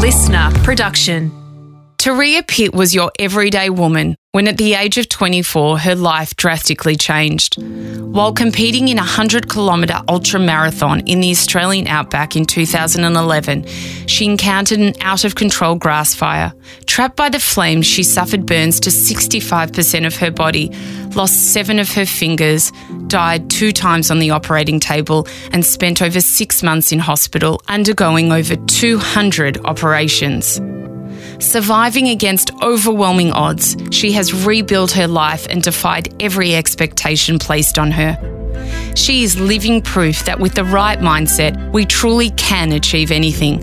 listener production. Turia Pitt was your everyday woman when at the age of 24 her life drastically changed. While competing in a 100 kilometre ultra marathon in the Australian outback in 2011, she encountered an out of control grass fire. Trapped by the flames, she suffered burns to 65% of her body, lost seven of her fingers, died two times on the operating table, and spent over six months in hospital undergoing over 200 operations. Surviving against overwhelming odds, she has rebuilt her life and defied every expectation placed on her. She is living proof that with the right mindset, we truly can achieve anything.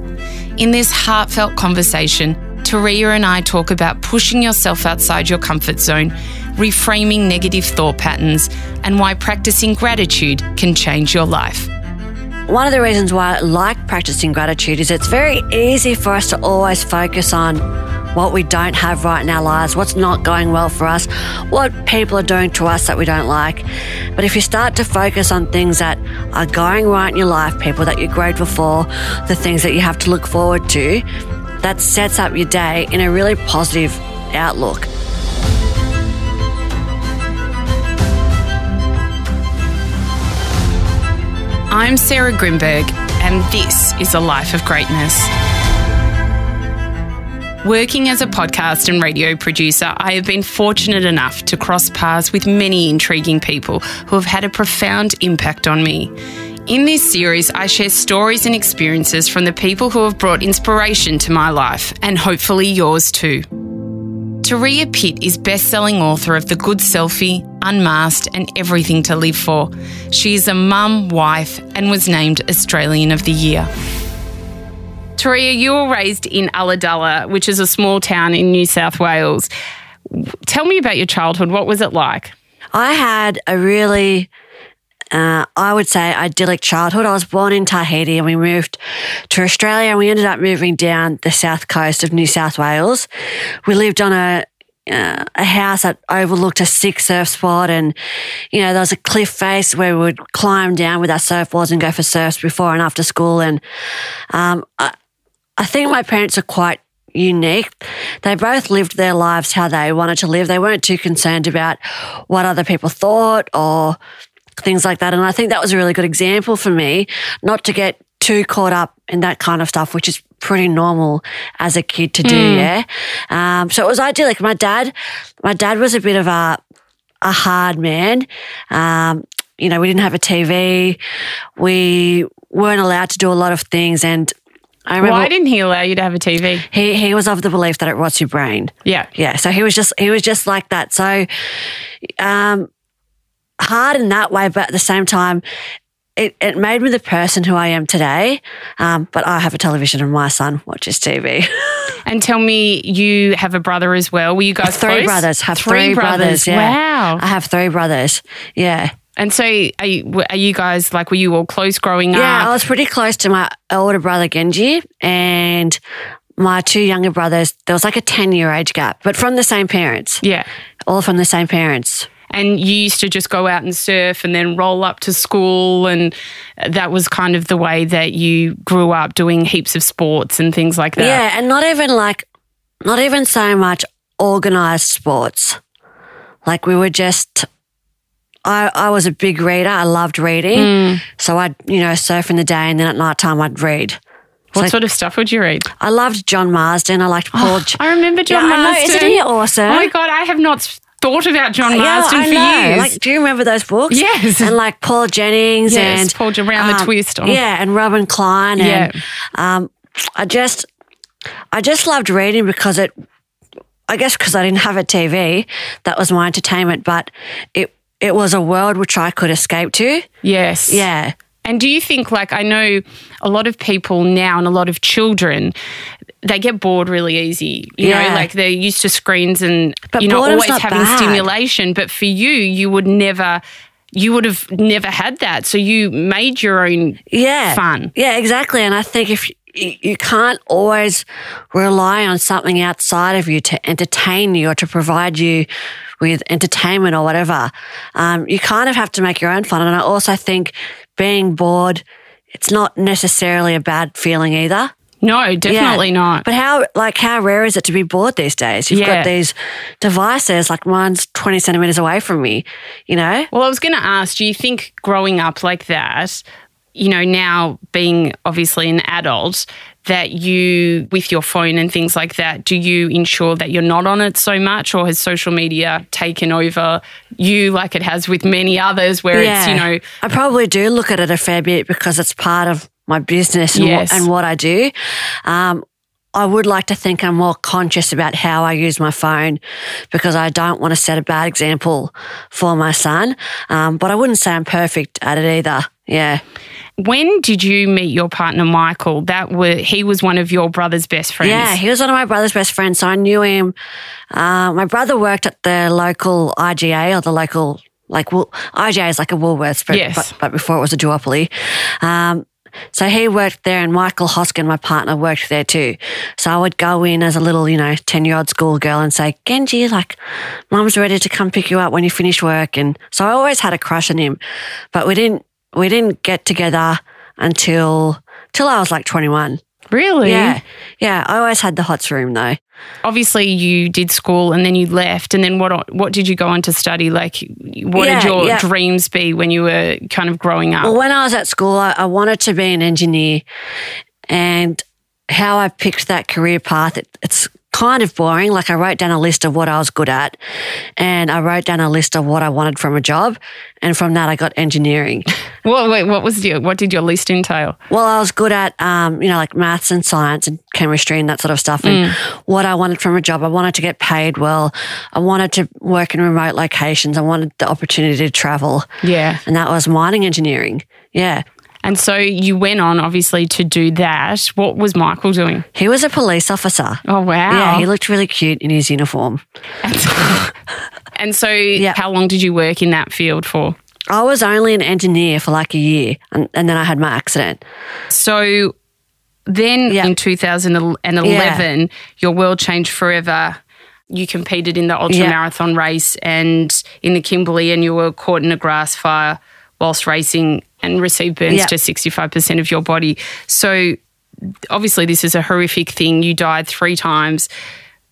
In this heartfelt conversation, Turia and I talk about pushing yourself outside your comfort zone, reframing negative thought patterns, and why practicing gratitude can change your life. One of the reasons why I like practicing gratitude is it's very easy for us to always focus on what we don't have right in our lives, what's not going well for us, what people are doing to us that we don't like. But if you start to focus on things that are going right in your life, people that you're grateful for, the things that you have to look forward to, that sets up your day in a really positive outlook. I'm Sarah Grynberg, and this is a life of greatness. Working as a podcast and radio producer, I have been fortunate enough to cross paths with many intriguing people who have had a profound impact on me. In this series, I share stories and experiences from the people who have brought inspiration to my life, and hopefully yours too. Turia Pitt is best-selling author of The Good Selfie, Unmasked, and Everything to Live For. She is a mum, wife, and was named Australian of the Year. Turia, you were raised in Ulladulla, which is a small town in New South Wales. Tell me about your childhood. What was it like? I had a really, uh, I would say, idyllic childhood. I was born in Tahiti and we moved to Australia and we ended up moving down the south coast of New South Wales. We lived on a uh, a house that overlooked a sick surf spot and you know there was a cliff face where we would climb down with our surfboards and go for surfs before and after school and um, I, I think my parents are quite unique. They both lived their lives how they wanted to live. They weren't too concerned about what other people thought or things like that. And I think that was a really good example for me not to get too caught up in that kind of stuff, which is pretty normal as a kid to do. Yeah. Um, so it was idyllic. My dad, my dad was a bit of a, a hard man. Um, you know, we didn't have a TV. We weren't allowed to do a lot of things. And I remember Why didn't he allow you to have a TV? he, he was of the belief that it rots your brain. Yeah. Yeah. So he was just he was just like that. So um hard in that way, but at the same time, it, it made me the person who I am today. Um, but I have a television and my son watches TV. And tell me, you have a brother as well. Were you guys three close? brothers. Have three, brothers. yeah. Wow. I have three brothers. Yeah. And so, are you, are you guys like? Were you all close growing up? Yeah, I was pretty close to my older brother Genji and my two younger brothers. There was like a 10 year age gap, but from the same parents. Yeah. All from the same parents. And you used to just go out and surf, and then roll up to school, and that was kind of the way that you grew up doing heaps of sports and things like that. Yeah, and not even like, not even so much organized sports. Like we were just, I, I was a big reader. I loved reading. Mm. So I'd, you know, surf in the day and then at night time I'd read. What So- sort of stuff would you read? I loved John Marsden. I liked Paul. J- I remember John Yeah, I know. Marsden. Isn't he awesome? Oh my god, I have not thought about John Marsden I for know. years. Like, do you remember those books? Yes. And like Paul Jennings Yes, and Paul Around the Twist. Oh. Yeah, and Robin Klein. And, Yeah. um, I just, I just loved reading because it, I guess because I didn't have a TV, that was my entertainment. But it, it was a world which I could escape to. yes. Yeah. And do you think, like, I know a lot of people now and a lot of children, they get bored really easy. You know, like they're used to screens and, But you know, always having bad. stimulation. But for you, you would never, you would have never had that. So you made your own Yeah. fun. Yeah, exactly. And I think if you, you can't always rely on something outside of you to entertain you or to provide you with entertainment or whatever, um, you kind of have to make your own fun. And I also think being bored, it's not necessarily a bad feeling either. No, definitely not. But how like how rare is it to be bored these days? You've Yeah. got these devices, like mine's twenty centimeters away from me. You know? Well, I was going to ask, do you think growing up like that, you know, now being obviously an adult, that you, with your phone and things like that, do you ensure that you're not on it so much, or has social media taken over you like it has with many others, where it's, you know, I probably do look at it a fair bit because it's part of my business and, Yes. what, and what I do. Um, I would like to think I'm more conscious about how I use my phone because I don't want to set a bad example for my son. Um, but I wouldn't say I'm perfect at it either. Yeah. when did you meet your partner, Michael? That were he was one of your brother's best friends. Yeah, he was one of my brother's best friends, so I knew him. Uh, my brother worked at the local IGA or the local like Wool- IGA is like a Woolworths, but, Yes. but, but before it was a duopoly. Um, so he worked there, and Michael Hoskin, my partner, worked there too. So I would go in as a little, you know, ten year old schoolgirl and say, "Genji, like, mum's ready to come pick you up when you finish work." And so I always had a crush on him, but we didn't we didn't get together until till I was like twenty one. really? Yeah. Yeah. I always had the hots room though. Obviously, you did school and then you left, and then what? What did you go on to study? Like, what Yeah, did your yeah. dreams be when you were kind of growing up? Well, when I was at school, I, I wanted to be an engineer. And how I picked that career path, it, it's kind of boring. Like I wrote down a list of what I was good at and I wrote down a list of what I wanted from a job. And from that, I got engineering. What, wait, what was your? What did your list entail? Well, I was good at, um, you know, like maths and science and chemistry and that sort of stuff. And what I wanted from a job, I wanted to get paid well. I wanted to work in remote locations. I wanted the opportunity to travel. Yeah. And that was mining engineering. Yeah. And so you went on, obviously, to do that. What was Michael doing? He was a police officer. Oh wow! Yeah, he looked really cute in his uniform. and so, Yeah. how long did you work in that field for? I was only an engineer for like a year and, and then I had my accident. So then Yeah. in 2011, your world changed forever. You competed in the ultra Yeah. marathon race and in the Kimberley, and you were caught in a grass fire whilst racing and receive burns to 65% of your body. So obviously, this is a horrific thing. You died three times,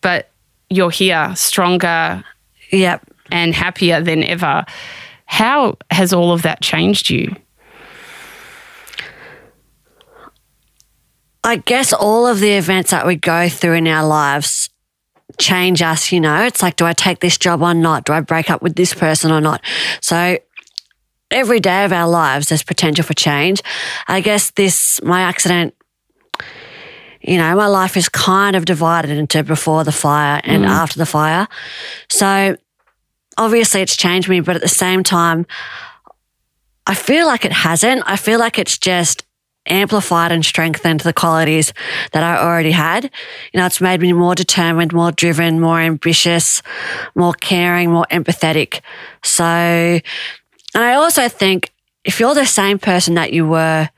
but you're here, stronger Yep. and happier than ever. How has all of that changed you? I guess all of the events that we go through in our lives change us, you know. It's like, do I take this job or not? Do I break up with this person or not? So every day of our lives, there's potential for change. I guess this, my accident, you know, my life is kind of divided into before the fire and mm. after the fire. So obviously it's changed me, but at the same time, I feel like it hasn't. I feel like it's just amplified and strengthened the qualities that I already had. You know, it's made me more determined, more driven, more ambitious, more caring, more empathetic. So, and I also think if you're the same person that you were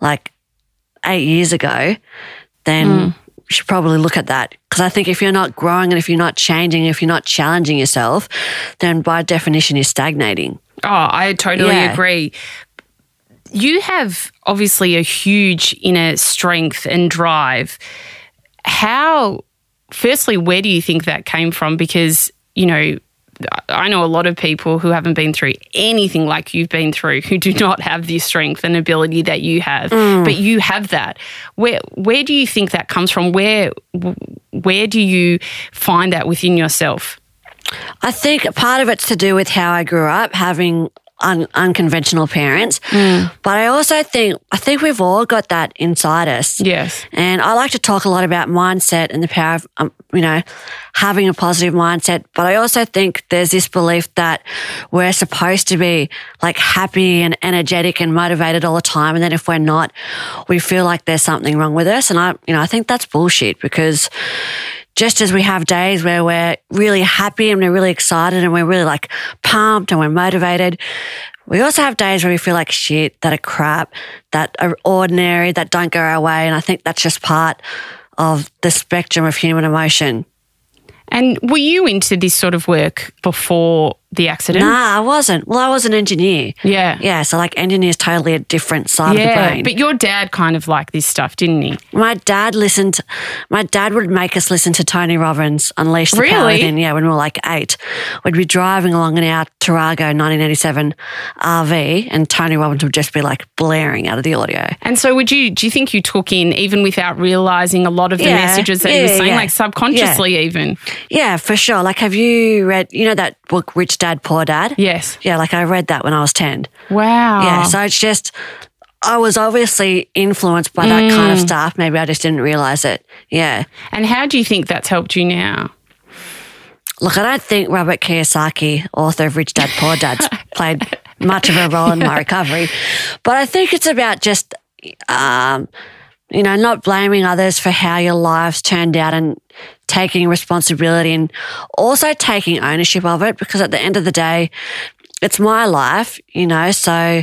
like eight years ago, then hmm. you should probably look at that. Because I think if you're not growing and if you're not changing, if you're not challenging yourself, then by definition you're stagnating. Oh, I totally Yeah. agree. You have obviously a huge inner strength and drive. How, firstly, where do you think that came from? Because, you know, I know a lot of people who haven't been through anything like you've been through who do not have the strength and ability that you have, mm. but you have that. Where where do you think that comes from? Where where do you find that within yourself? I think part of it's to do with how I grew up, having un- unconventional parents. But I also think I think we've all got that inside us. Yes. And I like to talk a lot about mindset and the power of, um, you know, having a positive mindset. But I also think there's this belief that we're supposed to be like happy and energetic and motivated all the time. And then if we're not, we feel like there's something wrong with us. And I, you know, I think that's bullshit because just as we have days where we're really happy and we're really excited and we're really like pumped and we're motivated, we also have days where we feel like shit, that are crap, that are ordinary, that don't go our way. And I think that's just part of the spectrum of human emotion. And were you into this sort of work before the accident? Nah, I wasn't. Well, I was an engineer. Yeah. Yeah, so like engineer is totally a different side of the Yeah, brain. but your dad kind of liked this stuff, didn't he? my dad listened. My dad would make us listen to Tony Robbins, Unleash the Power Really? Within. Yeah, when we were like eight, we'd be driving along in our Tarago 1987 RV, and Tony Robbins would just be like blaring out of the audio. And so, would you? Do you think you took in, even without realizing, a lot of the Yeah, messages that you yeah, were saying, yeah. like subconsciously, even? Yeah, for sure. Like, have you read? You know that book, Rich Dad Poor Dad? Yes. Yeah, like I read that when I was ten. Wow. Yeah, so it's just. I was obviously influenced by that kind of Mm. stuff. Maybe I just didn't realize it. Yeah. and how do you think that's helped you now? Look, I don't think Robert Kiyosaki, author of Rich Dad Poor Dad's played much of a role in my recovery. But I think it's about just, um, you know, not blaming others for how your lives turned out and taking responsibility and also taking ownership of it because at the end of the day, it's my life, you know, so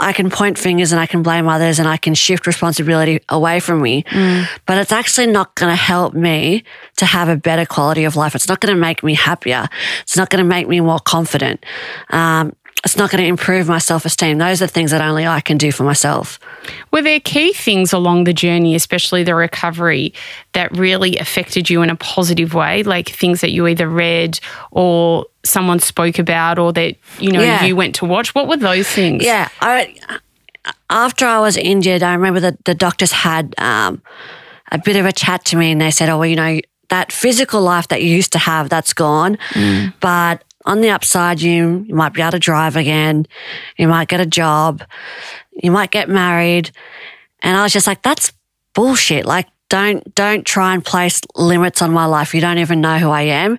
I can point fingers and I can blame others and I can shift responsibility away from me. But it's actually not going to help me to have a better quality of life. It's not going to make me happier. It's not going to make me more confident. Um, it's not going to improve my self esteem. Those are things that only I can do for myself. Were there key things along the journey, especially the recovery, that really affected you in a positive way? Like things that you either read or someone spoke about or that, you know, Yeah. you went to watch? What were those things? Yeah, I after I was injured, I remember that the doctors had um, a bit of a chat to me, and they said, "Oh, well, you know, that physical life that you used to have, that's gone, but." On the upside, you, you might be able to drive again. You might get a job. You might get married. And I was just like, that's bullshit. Like, don't, don't try and place limits on my life. You don't even know who I am.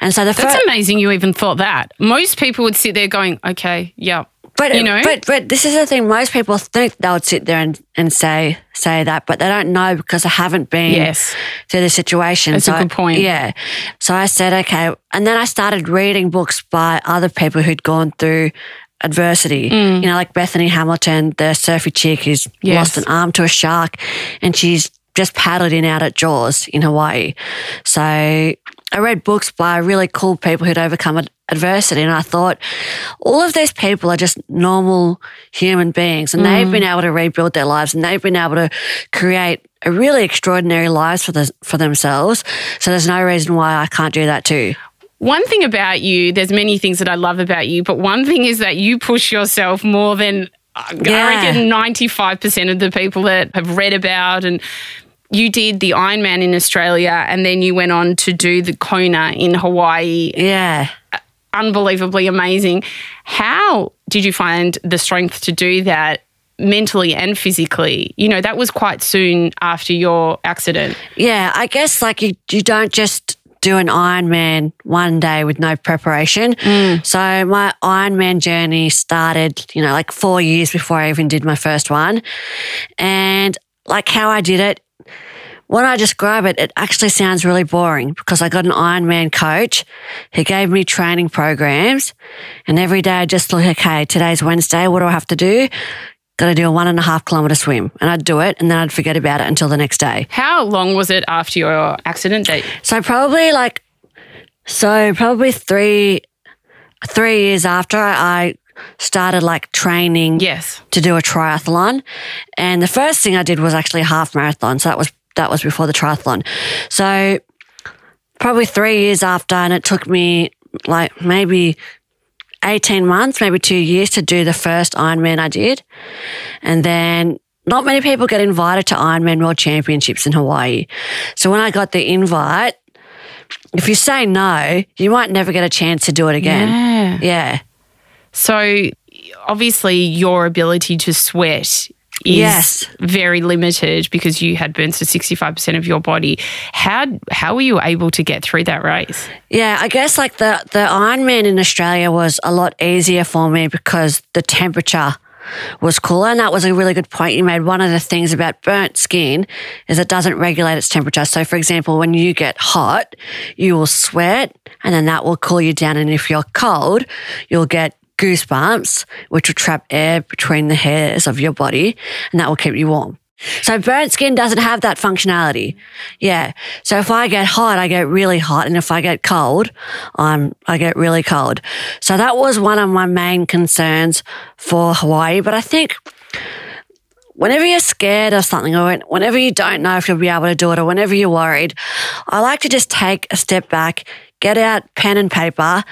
And so the That's first, amazing you even thought that. Most people would sit there going, okay, yeah. But you know? but but this is the thing. Most people think they would sit there and, and say say that, but they don't know because they haven't been Yes. through the situation. That's a good point. Yeah. So I said, okay, and then I started reading books by other people who'd gone through adversity. You know, like Bethany Hamilton, the surfy chick who's Mm. Yes. lost an arm to a shark, and she's just paddled in out at Jaws in Hawaii. So I read books by really cool people who'd overcome adversity, and I thought all of these people are just normal human beings, and Mm. they've been able to rebuild their lives, and they've been able to create a really extraordinary lives for the, for themselves. So there's no reason why I can't do that too. One thing about you, there's many things that I love about you, but one thing is that you push yourself more than uh, Yeah. I reckon 95% of the people that have read about and you did the Ironman in Australia and then you went on to do the Kona in Hawaii. Yeah. Unbelievably amazing. How did you find the strength to do that mentally and physically? You know, that was quite soon after your accident. Yeah, I guess like you, you don't just do an Ironman one day with no preparation. Mm. So my Ironman journey started, you know, like four years before I even did my first one. And like how I did it, when I describe it, it actually sounds really boring because I got an Ironman coach. He gave me training programs and every day I just look, okay, today's Wednesday. What do I have to do? Got to do a one and a half kilometer swim and I'd do it and then I'd forget about it until the next day. How long was it after your accident that So probably like, so probably three, three years after I started like training Yes. to do a triathlon. And the first thing I did was actually a half marathon. So that was, that was before the triathlon. So probably three years after, and it took me like maybe 18 months, maybe two years to do the first Ironman I did. And then not many people get invited to Ironman World Championships in Hawaii. So when I got the invite, if you say no, you might never get a chance to do it again. Yeah. Yeah. So obviously your ability to sweat is Yes. very limited because you had burns to 65% of your body. How how were you able to get through that race? Yeah, I guess like the the Ironman in Australia was a lot easier for me because the temperature was cooler, and that was a really good point you made. One of the things about burnt skin is it doesn't regulate its temperature. So, for example, when you get hot, you will sweat, and then that will cool you down. And if you're cold, you'll get goosebumps, which will trap air between the hairs of your body, and that will keep you warm. So burnt skin doesn't have that functionality. Yeah. So if I get hot, I get really hot. And if I get cold, I'm, I get really cold. So that was one of my main concerns for Hawaii. But I think whenever you're scared of something or whenever you don't know if you'll be able to do it or whenever you're worried, I like to just take a step back, get out pen and paper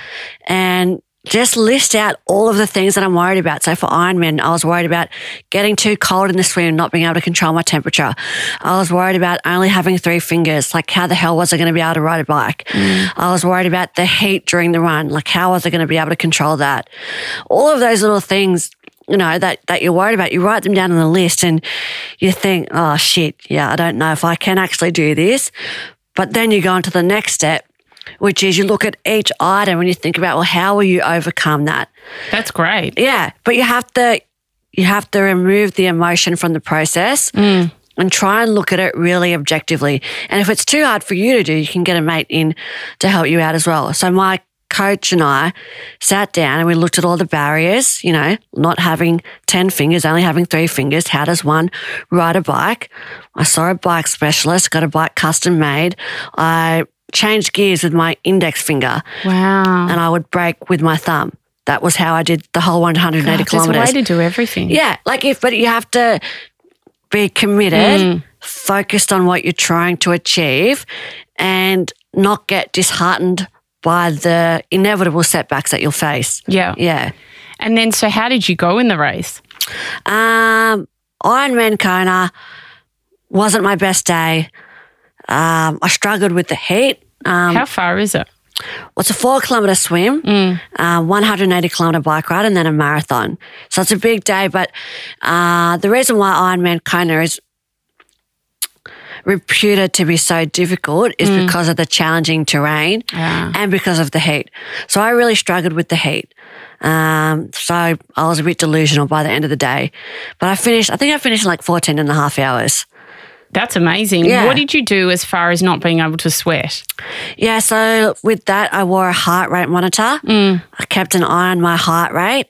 and just list out all of the things that I'm worried about. So for Ironman, I was worried about getting too cold in the swim, not being able to control my temperature. I was worried about only having three fingers. Like how the hell was I going to be able to ride a bike? Mm. I was worried about the heat during the run. Like how was I going to be able to control that? All of those little things you know, that, that you're worried about, you write them down on the list and you think, oh shit, yeah, I don't know if I can actually do this. But then you go on to the next step, which is you look at each item and you think about, well, how will you overcome that? That's great. Yeah. But you have to, you have to remove the emotion from the process. Mm. And try and look at it really objectively. And if it's too hard for you to do, you can get a mate in to help you out as well. So my coach and I sat down and we looked at all the barriers, you know, not having 10 fingers, only having three fingers. How does one ride a bike? I saw a bike specialist, got a bike custom made. I changed gears with my index finger. Wow. And I would brake with my thumb. That was how I did the whole 180 God, kilometers. There's a way to do everything. Yeah. Like if, but you have to be committed, mm. focused on what you're trying to achieve and not get disheartened by the inevitable setbacks that you'll face. Yeah. Yeah. And then, so how did you go in the race? Um, Ironman Kona wasn't my best day. Um, I struggled with the heat. Um, how far is it? Well, it's a four kilometre swim, mm. uh, 180 kilometre bike ride, and then a marathon. So it's a big day. But uh, the reason why Ironman Kona is reputed to be so difficult is mm. because of the challenging terrain yeah. and because of the heat. So I really struggled with the heat. Um, so I was a bit delusional by the end of the day. But I finished, I think I finished in like 14 and a half hours. That's amazing. Yeah. What did you do as far as not being able to sweat? Yeah, so with that, I wore a heart rate monitor. Mm. I kept an eye on my heart rate.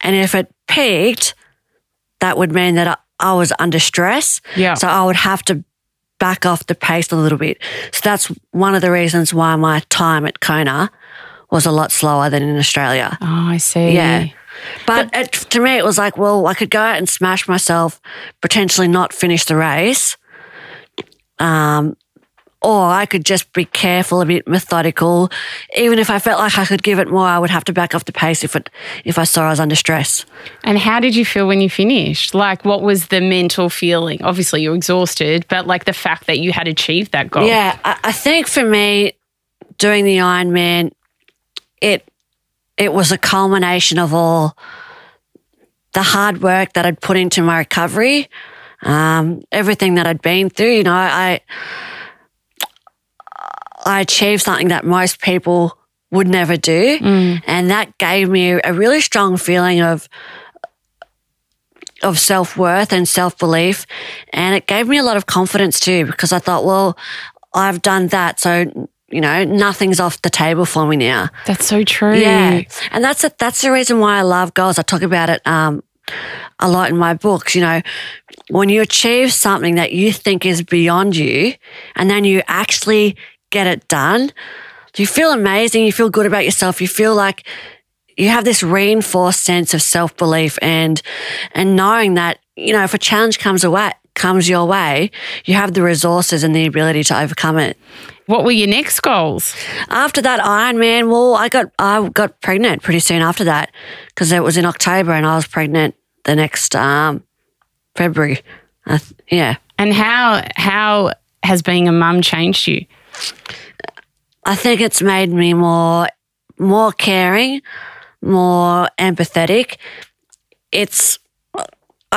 And if it peaked, that would mean that I, I was under stress. Yeah. So I would have to back off the pace a little bit. So that's one of the reasons why my time at Kona was a lot slower than in Australia. Oh, I see. Yeah. But, but it, to me, it was like, well, I could go out and smash myself, potentially not finish the race. Um, or I could just be careful, a bit methodical. Even if I felt like I could give it more, I would have to back off the pace if it if I saw I was under stress. And how did you feel when you finished? Like, what was the mental feeling? Obviously, you're exhausted, but like the fact that you had achieved that goal. Yeah, I, I think for me, doing the Ironman, it it was a culmination of all the hard work that I'd put into my recovery, um, everything that I'd been through. You know, I I achieved something that most people would never do. Mm. And that gave me a really strong feeling of of self worth and self belief. And it gave me a lot of confidence too, because I thought, well, I've done that. So, you know, nothing's off the table for me now. That's so true. Yeah. And that's a, that's the reason why I love goals. I talk about it um, a lot in my books. You know, when you achieve something that you think is beyond you and then you actually get it done, you feel amazing. You feel good about yourself. You feel like you have this reinforced sense of self belief and, and knowing that, you know, if a challenge comes away, comes your way, you have the resources and the ability to overcome it. What were your next goals? After that Ironman, well, I got I got pregnant pretty soon after that because it was in October and I was pregnant the next um, February. Uh, yeah. And how how has being a mum changed you? I think it's made me more more caring, more empathetic. It's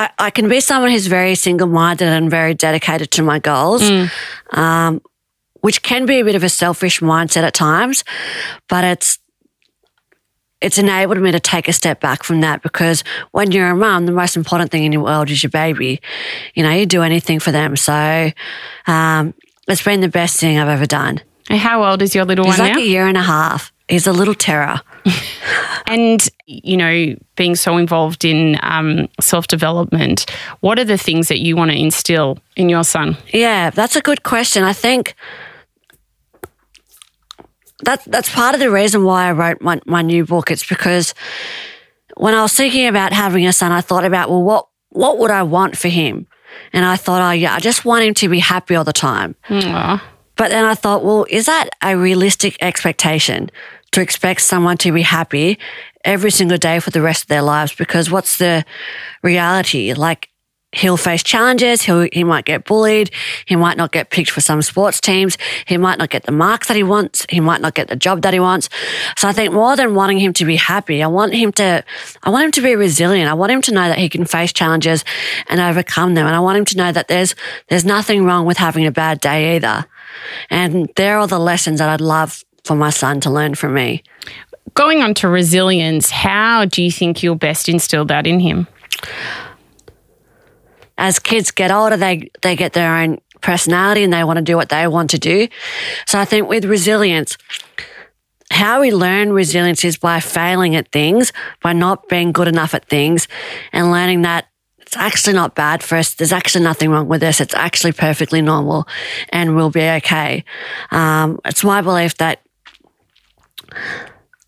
I, I can be someone who's very single minded and very dedicated to my goals, mm. um, which can be a bit of a selfish mindset at times, but it's it's enabled me to take a step back from that because when you're a mum, the most important thing in your world is your baby. You know, you do anything for them. So um, it's been the best thing I've ever done. How old is your little He's one like now? a year and a half. He's a little terror. And, you know, being so involved in um, self development, what are the things that you want to instill in your son? Yeah, that's a good question. I think that that's part of the reason why I wrote my, my new book. It's because when I was thinking about having a son, I thought about, well, what what would I want for him? And I thought, oh yeah, I just want him to be happy all the time. Aw. But then I thought, well, is that a realistic expectation to expect someone to be happy every single day for the rest of their lives? Because what's the reality? Like, he'll face challenges. He'll, he might get bullied. He might not get picked for some sports teams. He might not get the marks that he wants. He might not get the job that he wants. So I think more than wanting him to be happy, I want him to, I want him to be resilient. I want him to know that he can face challenges and overcome them. And I want him to know that there's, there's nothing wrong with having a bad day either. And there are the lessons that I'd love for my son to learn from me. Going on to resilience, how do you think you'll best instill that in him? as kids get older, they, they get their own personality and they want to do what they want to do. So I think with resilience, how we learn resilience is by failing at things, by not being good enough at things and learning that it's actually not bad for us. There's actually nothing wrong with us. It's actually perfectly normal and we'll be okay. Um, it's my belief that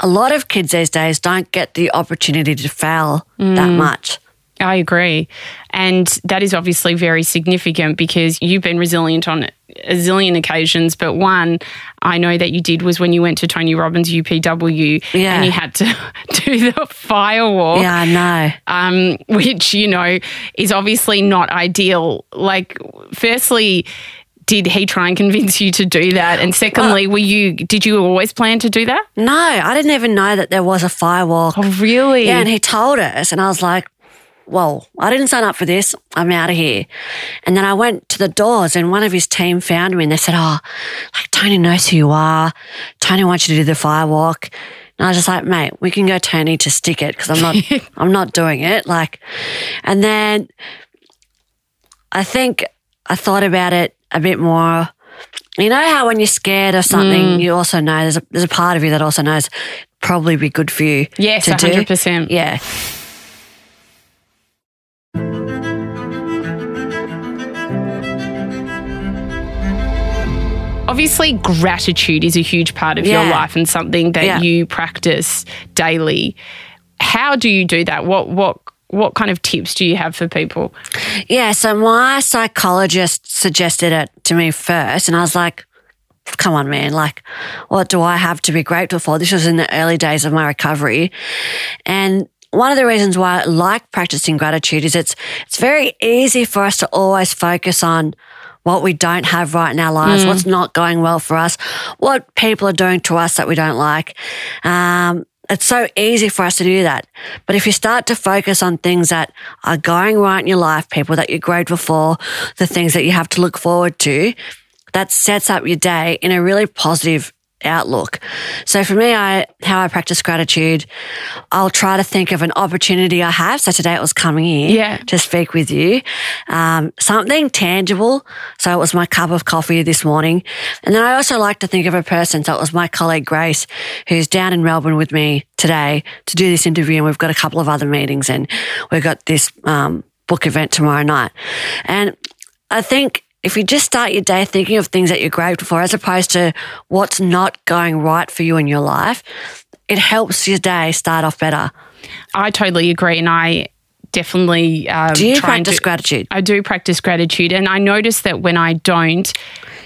a lot of kids these days don't get the opportunity to fail that much. I agree. And that is obviously very significant because you've been resilient on a zillion occasions. But one I know that you did was when you went to Tony Robbins UPW Yeah. and you had to do the firewalk. Yeah, I know. um, which you know is obviously not ideal. Like, firstly, did he try and convince you to do that? And secondly, uh, were you did you always plan to do that? No, I didn't even know that there was a firewalk. Oh, really? Yeah, and he told us, and I was like, well, I didn't sign up for this. I'm out of here. And then I went to the doors, and one of his team found me, and they said, oh, like, Tony knows who you are. Tony wants you to do the firewalk. And I was just like, mate, we can go Tony to stick it because I'm not, I'm not doing it. Like, and then I think I thought about it a bit more. You know how when you're scared of something, mm. you also know there's a, there's a part of you that also knows probably be good for you. Yes, to hundred percent. Yeah. Obviously, gratitude is a huge part of your life and something that Yeah. you practice daily. How do you do that? What what what kind of tips do you have for people? Yeah, so my psychologist suggested it to me first, and I was like, come on, man, like, what do I have to be grateful for? This was in the early days of my recovery. And one of the reasons why I like practicing gratitude is it's it's very easy for us to always focus on what we don't have right in our lives, what's not going well for us, what people are doing to us that we don't like. Um, it's so easy for us to do that. But if you start to focus on things that are going right in your life, people that you're grateful for, the things that you have to look forward to, that sets up your day in a really positive outlook. So for me, I how I practice gratitude, I'll try to think of an opportunity I have. So today it was coming in Yeah. to speak with you, um, something tangible. So it was my cup of coffee this morning, and then I also like to think of a person. So it was my colleague Grace, who's down in Melbourne with me today to do this interview, and we've got a couple of other meetings, and we've got this um, book event tomorrow night, and I think if you just start your day thinking of things that you're grateful for as opposed to what's not going right for you in your life, it helps your day start off better. I totally agree, and I definitely um, Do you try practice gratitude? I do practice gratitude, and I notice that when I don't,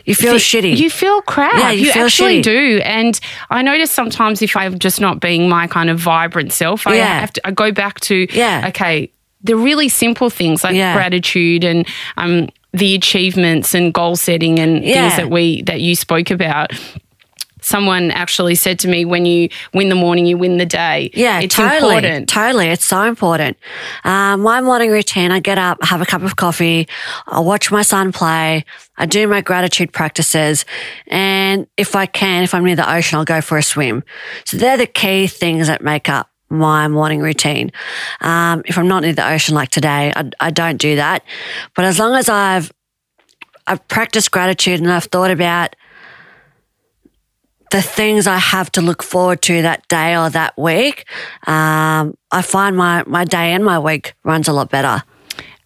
You feel thi- shitty. You feel crap. Yeah, you feel actually shitty. do. And I notice sometimes if I'm just not being my kind of vibrant self, I Yeah. have to. I go back to Yeah. okay, the really simple things like Yeah. gratitude and um, the achievements and goal setting and Yeah. things that we that you spoke about. Someone actually said to me, "When you win the morning, you win the day." Yeah, it's totally. important. Totally. It's so important. Um, my morning routine, I get up, have a cup of coffee, I watch my son play, I do my gratitude practices, and if I can, if I'm near the ocean, I'll go for a swim. So they're the key things that make up my morning routine. Um, if I'm not near the ocean like today, I, I don't do that. But as long as I've I've practiced gratitude and I've thought about the things I have to look forward to that day or that week, um, I find my, my day and my week runs a lot better.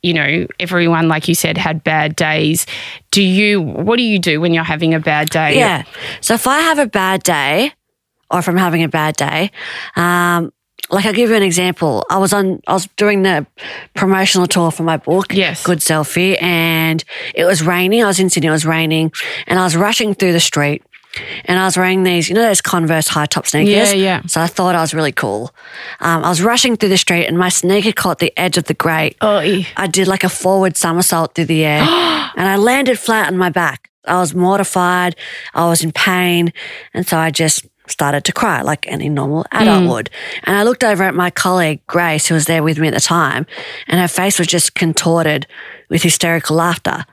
You know, everyone, like you said, had bad days. Do you, what do you do when you're having a bad day? Yeah. So if I have a bad day, or if I'm having a bad day, um, like I'll give you an example. I was on, I was doing the promotional tour for my book, Yes. Good Selfie, and it was raining. I was in Sydney, it was raining, and I was rushing through the street. And I was wearing these, you know, those Converse high top sneakers. Yeah, yeah. So I thought I was really cool. Um, I was rushing through the street, and my sneaker caught the edge of the grate. Oh. I did like a forward somersault through the air and I landed flat on my back. I was mortified. I was in pain. And so I just started to cry like any normal adult mm. would. And I looked over at my colleague, Grace, who was there with me at the time, and her face was just contorted with hysterical laughter.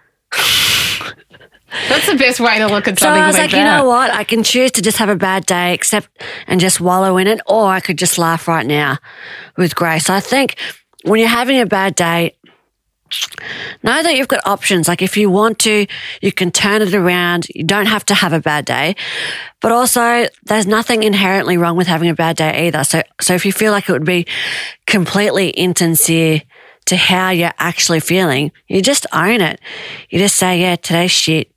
That's the best way to look at something. So I was like, like, you know what? I can choose to just have a bad day, accept and just wallow in it, or I could just laugh right now with Grace. I think when you're having a bad day, know that you've got options. Like if you want to, you can turn it around. You don't have to have a bad day. But also there's nothing inherently wrong with having a bad day either. So so if you feel like it would be completely insincere to how you're actually feeling, you just own it. You just say, yeah, today's shit.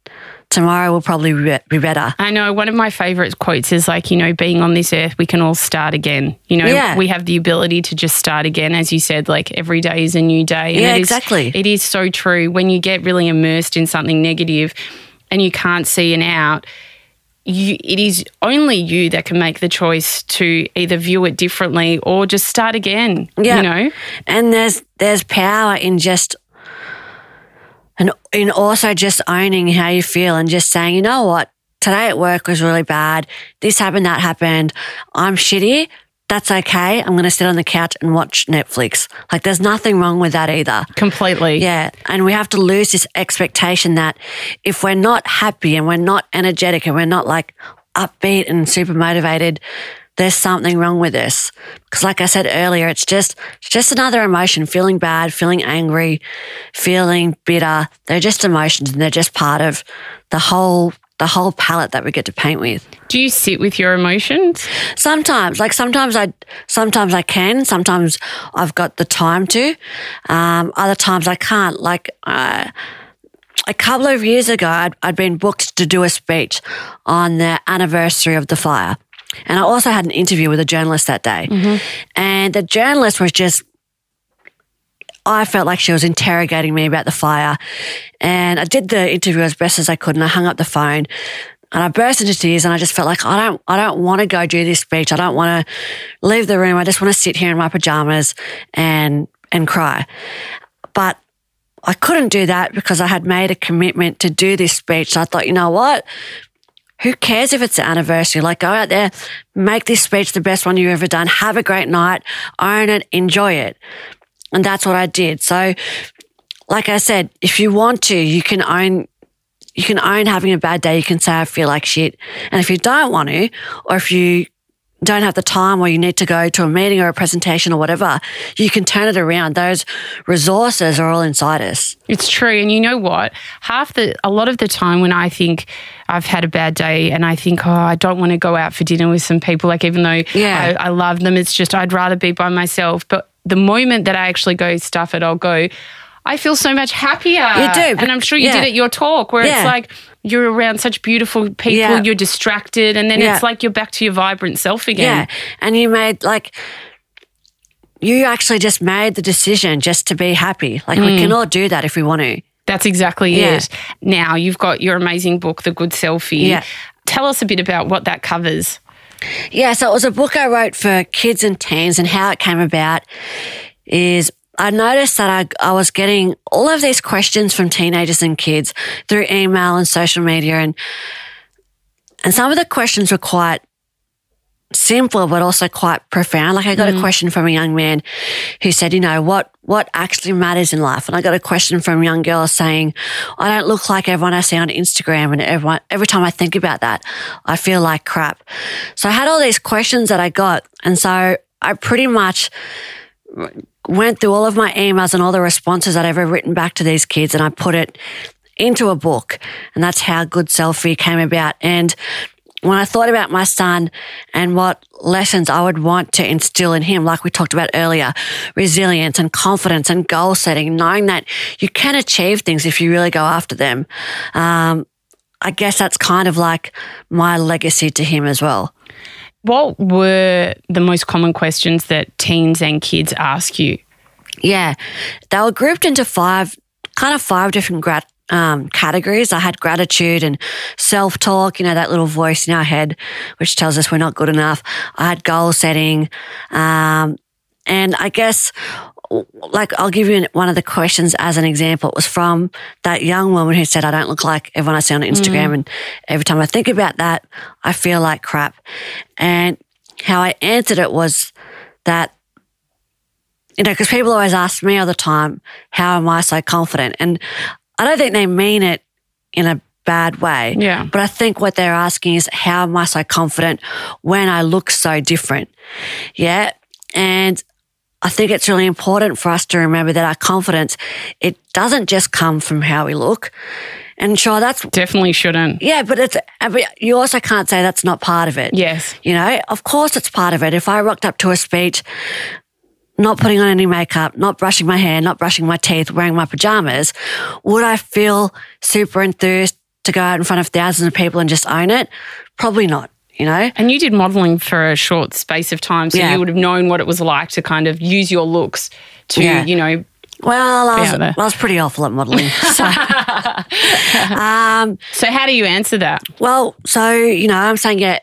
Tomorrow will probably be be better. I know one of my favorite quotes is like, you know, being on this earth, we can all start again. You know, Yeah. we have the ability to just start again. As you said, like every day is a new day. Yeah, it is- exactly. it is so true. When you get really immersed in something negative and you can't see an out, you, it is only you that can make the choice to either view it differently or just start again. Yeah. You know? And there's there's power in just and in also just owning how you feel and just saying, you know what, today at work was really bad. This happened, that happened. I'm shitty. That's okay. I'm going to sit on the couch and watch Netflix. Like there's nothing wrong with that either. Completely. Yeah. And we have to lose this expectation that if we're not happy and we're not energetic and we're not like upbeat and super motivated, there's something wrong with this. Because like I said earlier, it's just, it's just another emotion, feeling bad, feeling angry, feeling bitter. They're just emotions and they're just part of the whole, the whole palette that we get to paint with. Do you sit with your emotions? Sometimes, like sometimes I, sometimes I can. Sometimes I've got the time to. Um, other times I can't. Like uh, a couple of years ago, I'd, I'd been booked to do a speech on the anniversary of the fire, and I also had an interview with a journalist that day. Mm-hmm. And the journalist was just. I felt like she was interrogating me about the fire. And I did the interview as best as I could and I hung up the phone and I burst into tears and I just felt like I don't I don't want to go do this speech. I don't want to leave the room. I just want to sit here in my pajamas and and cry. But I couldn't do that because I had made a commitment to do this speech. So I thought, you know what? Who cares if it's an anniversary? Like go out there, make this speech the best one you've ever done. Have a great night, own it, enjoy it. And that's what I did. So like I said, if you want to, you can own you can own having a bad day. You can say, I feel like shit. And if you don't want to, or if you don't have the time or you need to go to a meeting or a presentation or whatever, you can turn it around. Those resources are all inside us. It's true. And you know what? Half the, a lot of the time when I think I've had a bad day and I think, oh, I don't want to go out for dinner with some people, like even though Yeah. I, I love them, it's just I'd rather be by myself. But the moment that I actually go stuff it, I'll go, I feel so much happier. You do, And I'm sure you yeah. did at your talk where Yeah. it's like, you're around such beautiful people, Yeah. you're distracted, and then Yeah. it's like you're back to your vibrant self again. Yeah. And you made like, you actually just made the decision just to be happy. Like we can mm. all do that if we want to. That's exactly Yeah. it. Now you've got your amazing book, The Good Selfie. Yeah. Tell us a bit about what that covers. Yeah, so it was a book I wrote for kids and teens, and how it came about is I noticed that I, I was getting all of these questions from teenagers and kids through email and social media, and and some of the questions were quite simple, but also quite profound. Like I got a mm. question from a young man who said, you know, what what actually matters in life, and I got a question from a young girl saying, I don't look like everyone I see on Instagram, and everyone every time I think about that, I feel like crap. So I had all these questions that I got, and so I pretty much went through all of my emails and all the responses I'd ever written back to these kids, and I put it into a book, and that's how Good Selfie came about. And when I thought about my son and what lessons I would want to instill in him, like we talked about earlier, resilience and confidence and goal setting, knowing that you can achieve things if you really go after them. Um, I guess that's kind of like my legacy to him as well. What were the most common questions that teens and kids ask you? Yeah, they were grouped into five, kind of five different um, categories. I had gratitude and self talk, you know, that little voice in our head, which tells us we're not good enough. I had goal setting. Um, and I guess, like, I'll give you one of the questions as an example. It was from that young woman who said, I don't look like everyone I see on Instagram. Mm. And every time I think about that, I feel like crap. And how I answered it was that you know, because people always ask me all the time, how am I so confident? And I don't think they mean it in a bad way. Yeah. But I think what they're asking is, how am I so confident when I look so different? Yeah. And I think it's really important for us to remember that our confidence, it doesn't just come from how we look. And sure, that's definitely shouldn't. Yeah, but it's, but you also can't say that's not part of it. Yes. You know, of course it's part of it. If I rocked up to a speech not putting on any makeup, not brushing my hair, not brushing my teeth, wearing my pajamas, would I feel super enthused to go out in front of thousands of people and just own it? Probably not. You know? And you did modeling for a short space of time, so yeah. you would have known what it was like to kind of use your looks to, yeah. you know, well, I was, I was pretty awful at modelling. So. um, so, how do you answer that? Well, so, you know, I'm saying, yeah,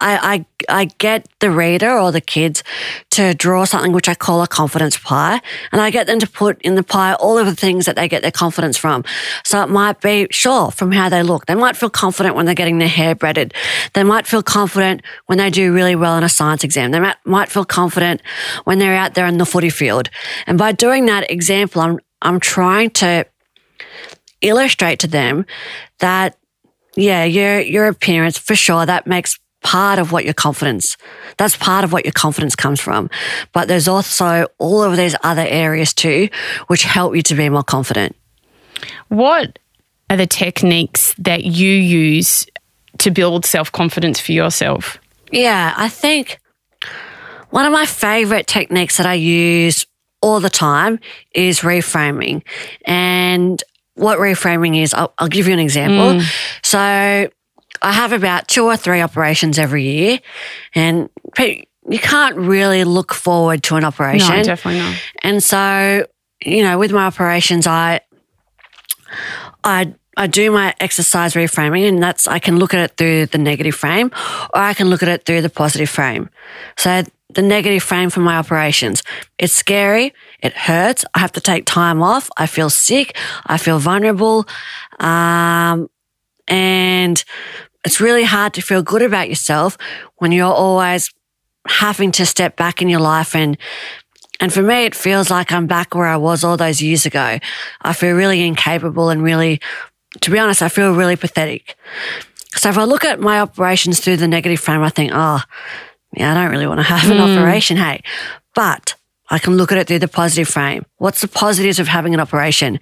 I, I, I get the reader or the kids to draw something which I call a confidence pie, and I get them to put in the pie all of the things that they get their confidence from. So it might be, sure, from how they look. They might feel confident when they're getting their hair braided. They might feel confident when they do really well in a science exam. They might, might feel confident when they're out there in the footy field. And by doing that example, I'm, I'm trying to illustrate to them that yeah, your your appearance for sure that makes part of what your confidence, that's part of what your confidence comes from. But there's also all of these other areas too, which help you to be more confident. What are the techniques that you use to build self confidence for yourself? Yeah, I think one of my favorite techniques that I use all the time is reframing. And what reframing is, I'll, I'll give you an example. Mm. So I have about two or three operations every year, and you can't really look forward to an operation. No, definitely not. And so, you know, with my operations, I, I, I do my exercise reframing, and that's I can look at it through the negative frame, or I can look at it through the positive frame. So the negative frame for my operations. It's scary. It hurts. I have to take time off. I feel sick. I feel vulnerable. Um, and it's really hard to feel good about yourself when you're always having to step back in your life and and for me, it feels like I'm back where I was all those years ago. I feel really incapable and really, to be honest, I feel really pathetic. So if I look at my operations through the negative frame, I think, oh, yeah, I don't really want to have an mm. operation. Hey, but I can look at it through the positive frame. What's the positives of having an operation?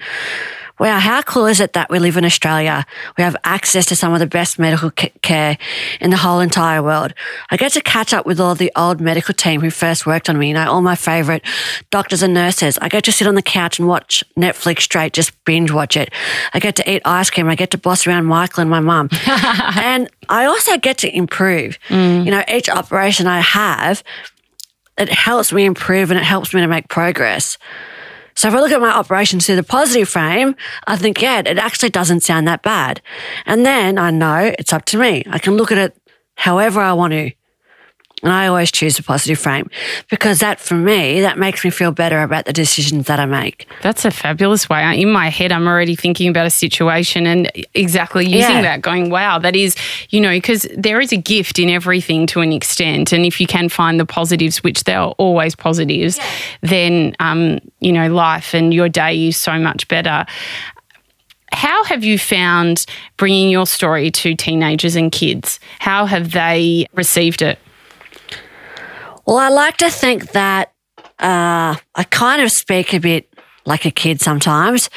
Wow, how cool is it that we live in Australia? We have access to some of the best medical care in the whole entire world. I get to catch up with all the old medical team who first worked on me, you know, all my favorite doctors and nurses. I get to sit on the couch and watch Netflix straight, just binge watch it. I get to eat ice cream. I get to boss around Michael and my mum. and I also get to improve. Mm. You know, each operation I have, it helps me improve and it helps me to make progress. So if I look at my operations through the positive frame, I think, yeah, it actually doesn't sound that bad. And then I know it's up to me. I can look at it however I want to. And I always choose a positive frame because that for me, that makes me feel better about the decisions that I make. That's a fabulous way. In my head, I'm already thinking about a situation and exactly using yeah. that, going, wow, that is, you know, because there is a gift in everything to an extent. And if you can find the positives, which they are always positives, yeah. then, um, you know, life and your day is so much better. How have you found bringing your story to teenagers and kids? How have they received it? Well, I like to think that uh, I kind of speak a bit like a kid sometimes,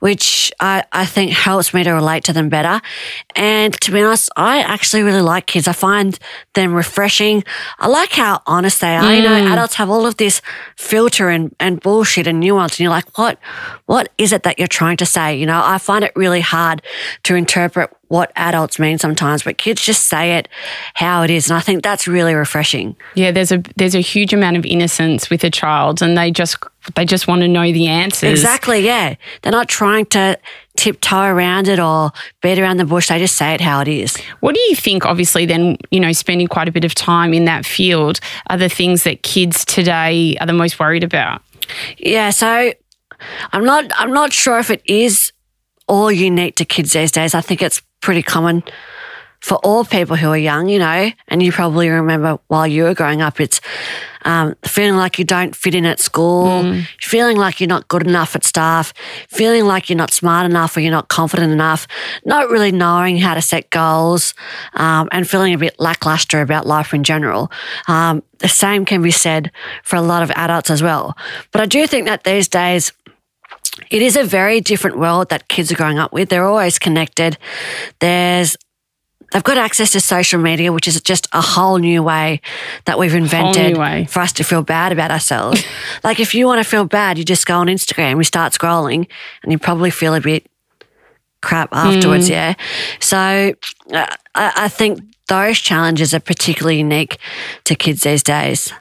which I, I think helps me to relate to them better. And to be honest, I actually really like kids. I find them refreshing. I like how honest they are. Mm. You know, mm. adults have all of this filter and, and bullshit and nuance. And you're like, what, what is it that you're trying to say? You know, I find it really hard to interpret what adults mean sometimes, but kids just say it how it is. And I think that's really refreshing. Yeah, there's a there's a huge amount of innocence with a child and they just they just want to know the answers. Exactly, yeah. They're not trying to tiptoe around it or beat around the bush. They just say it how it is. What do you think, obviously, then, you know, spending quite a bit of time in that field are the things that kids today are the most worried about? Yeah, so I'm not I'm not sure if it is all unique to kids these days. I think it's pretty common for all people who are young, you know, and you probably remember while you were growing up, it's um, feeling like you don't fit in at school, mm. feeling like you're not good enough at staff, feeling like you're not smart enough or you're not confident enough, not really knowing how to set goals, um, and feeling a bit lackluster about life in general. Um, the same can be said for a lot of adults as well. But I do think that these days, it is a very different world that kids are growing up with. They're always connected. There's they've got access to social media, which is just a whole new way that we've invented for us to feel bad about ourselves. like if you want to feel bad, you just go on Instagram, you start scrolling, and you probably feel a bit crap afterwards. Mm. Yeah. So uh, I, I think those challenges are particularly unique to kids these days.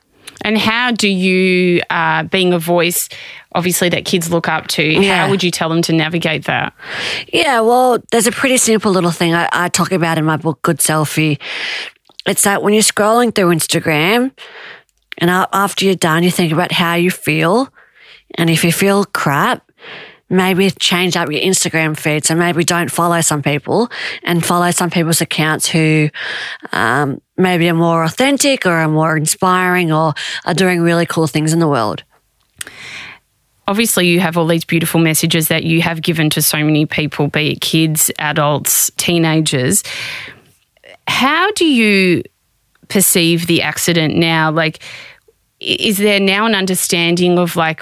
And how do you, uh, being a voice, obviously that kids look up to, yeah. how would you tell them to navigate that? Yeah, well, there's a pretty simple little thing I, I talk about in my book, Good Selfie. It's that when you're scrolling through Instagram, and after you're done, you think about how you feel. And if you feel crap, maybe change up your Instagram feed. So maybe don't follow some people and follow some people's accounts who um, maybe are more authentic or are more inspiring or are doing really cool things in the world. Obviously, you have all these beautiful messages that you have given to so many people, be it kids, adults, teenagers. How do you perceive the accident now? Like, is there now an understanding of like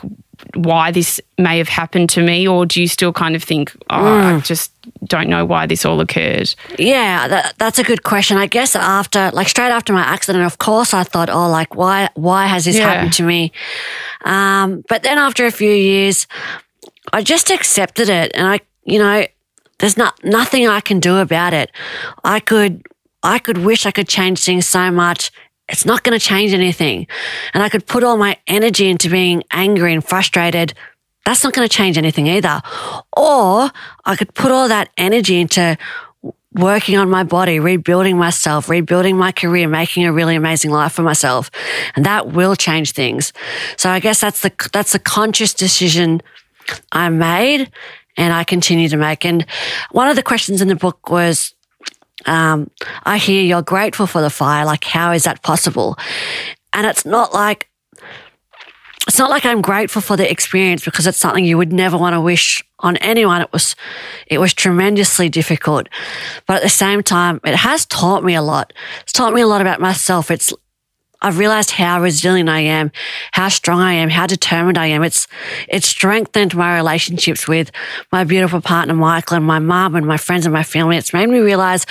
why this may have happened to me, or do you still kind of think, oh, mm. I just don't know why this all occurred? Yeah, that, that's a good question. I guess after, like straight after my accident, of course, I thought, oh, like why, why has this yeah. happened to me? Um, but then after a few years, I just accepted it, and I, you know, there's not nothing I can do about it. I could, I could wish I could change things so much it's not going to change anything. And I could put all my energy into being angry and frustrated. That's not going to change anything either. Or I could put all that energy into working on my body, rebuilding myself, rebuilding my career, making a really amazing life for myself. And that will change things. So I guess that's the, that's the conscious decision I made and I continue to make. And one of the questions in the book was, um, I hear you're grateful for the fire. Like, how is that possible? And it's not like, it's not like I'm grateful for the experience because it's something you would never want to wish on anyone. It was, it was tremendously difficult. But at the same time, it has taught me a lot. It's taught me a lot about myself. It's I've realized how resilient I am, how strong I am, how determined I am. It's, it's strengthened my relationships with my beautiful partner, Michael, and my mom and my friends and my family. It's made me realize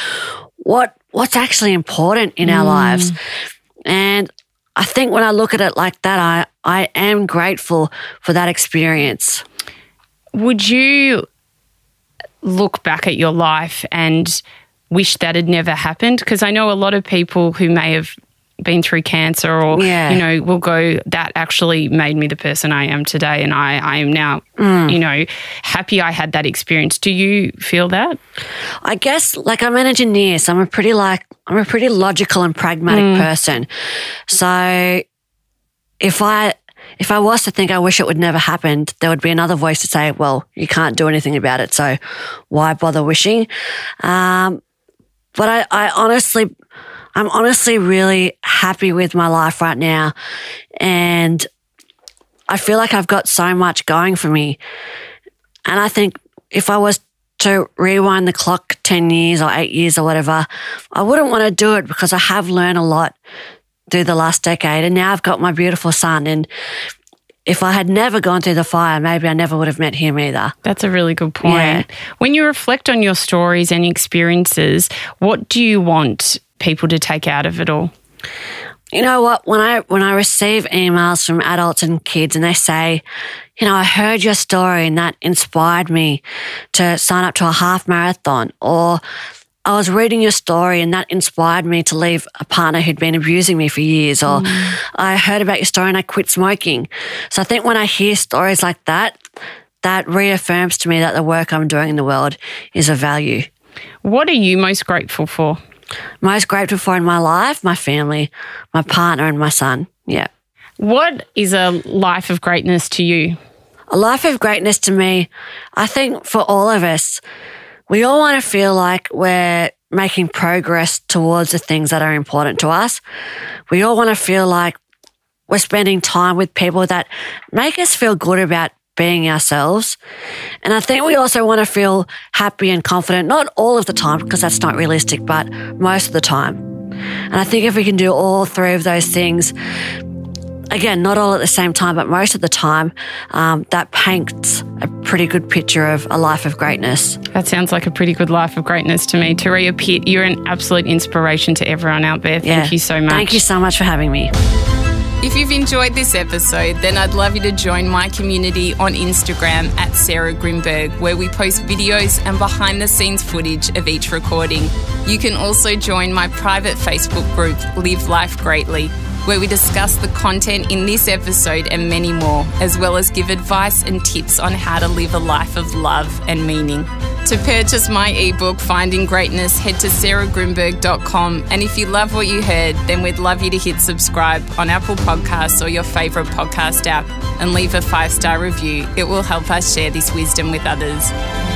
what, what's actually important in our mm. lives. And I think when I look at it like that, I, I am grateful for that experience. Would you look back at your life and wish that had never happened? Because I know a lot of people who may have been through cancer or yeah. you know will go that actually made me the person I am today and I, I am now mm. you know happy I had that experience do you feel that I guess like I'm an engineer so I'm a pretty like I'm a pretty logical and pragmatic mm. person so if I if I was to think I wish it would never happened, there would be another voice to say, well, you can't do anything about it. So why bother wishing? Um, but I, I honestly, I'm honestly really happy with my life right now. And I feel like I've got so much going for me. And I think if I was to rewind the clock 10 years or eight years or whatever, I wouldn't want to do it because I have learned a lot through the last decade. And now I've got my beautiful son. And if I had never gone through the fire, maybe I never would have met him either. That's a really good point. Yeah. When you reflect on your stories and experiences, what do you want people to take out of it all? You know what? When I when I receive emails from adults and kids and they say, you know, I heard your story and that inspired me to sign up to a half marathon or I was reading your story and that inspired me to leave a partner who'd been abusing me for years, or mm. I heard about your story and I quit smoking. So I think when I hear stories like that, that reaffirms to me that the work I'm doing in the world is of value. What are you most grateful for? Most grateful for in my life, my family, my partner, and my son. Yeah. What is a life of greatness to you? A life of greatness to me, I think for all of us, we all want to feel like we're making progress towards the things that are important to us. We all want to feel like we're spending time with people that make us feel good about being ourselves. And I think we also want to feel happy and confident, not all of the time, because that's not realistic, but most of the time. And I think if we can do all three of those things, again, not all at the same time, but most of the time, um, that paints a pretty good picture of a life of greatness. That sounds like a pretty good life of greatness to me. Turia Pitt, you're an absolute inspiration to everyone out there. Thank yeah. you so much. Thank you so much for having me. If you've enjoyed this episode, then I'd love you to join my community on Instagram at Sarah Grynberg, where we post videos and behind the scenes footage of each recording. You can also join my private Facebook group, Live Life Greatly where we discuss the content in this episode and many more, as well as give advice and tips on how to live a life of love and meaning. To purchase my ebook, Finding Greatness, head to sarahgrynberg.com. And if you love what you heard, then we'd love you to hit subscribe on Apple Podcasts or your favourite podcast app and leave a five star review. It will help us share this wisdom with others.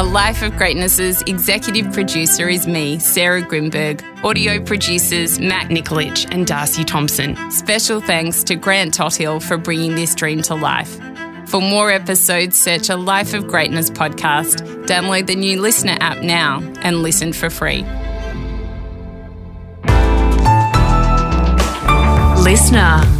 A Life of Greatness's executive producer is me, Sarah Grynberg. Audio producers Matt Nikolic and Darcy Thompson. Special thanks to Grant Tothill for bringing this dream to life. For more episodes, search a Life of Greatness podcast, download the new LiSTNR app now, and listen for free. LiSTNR.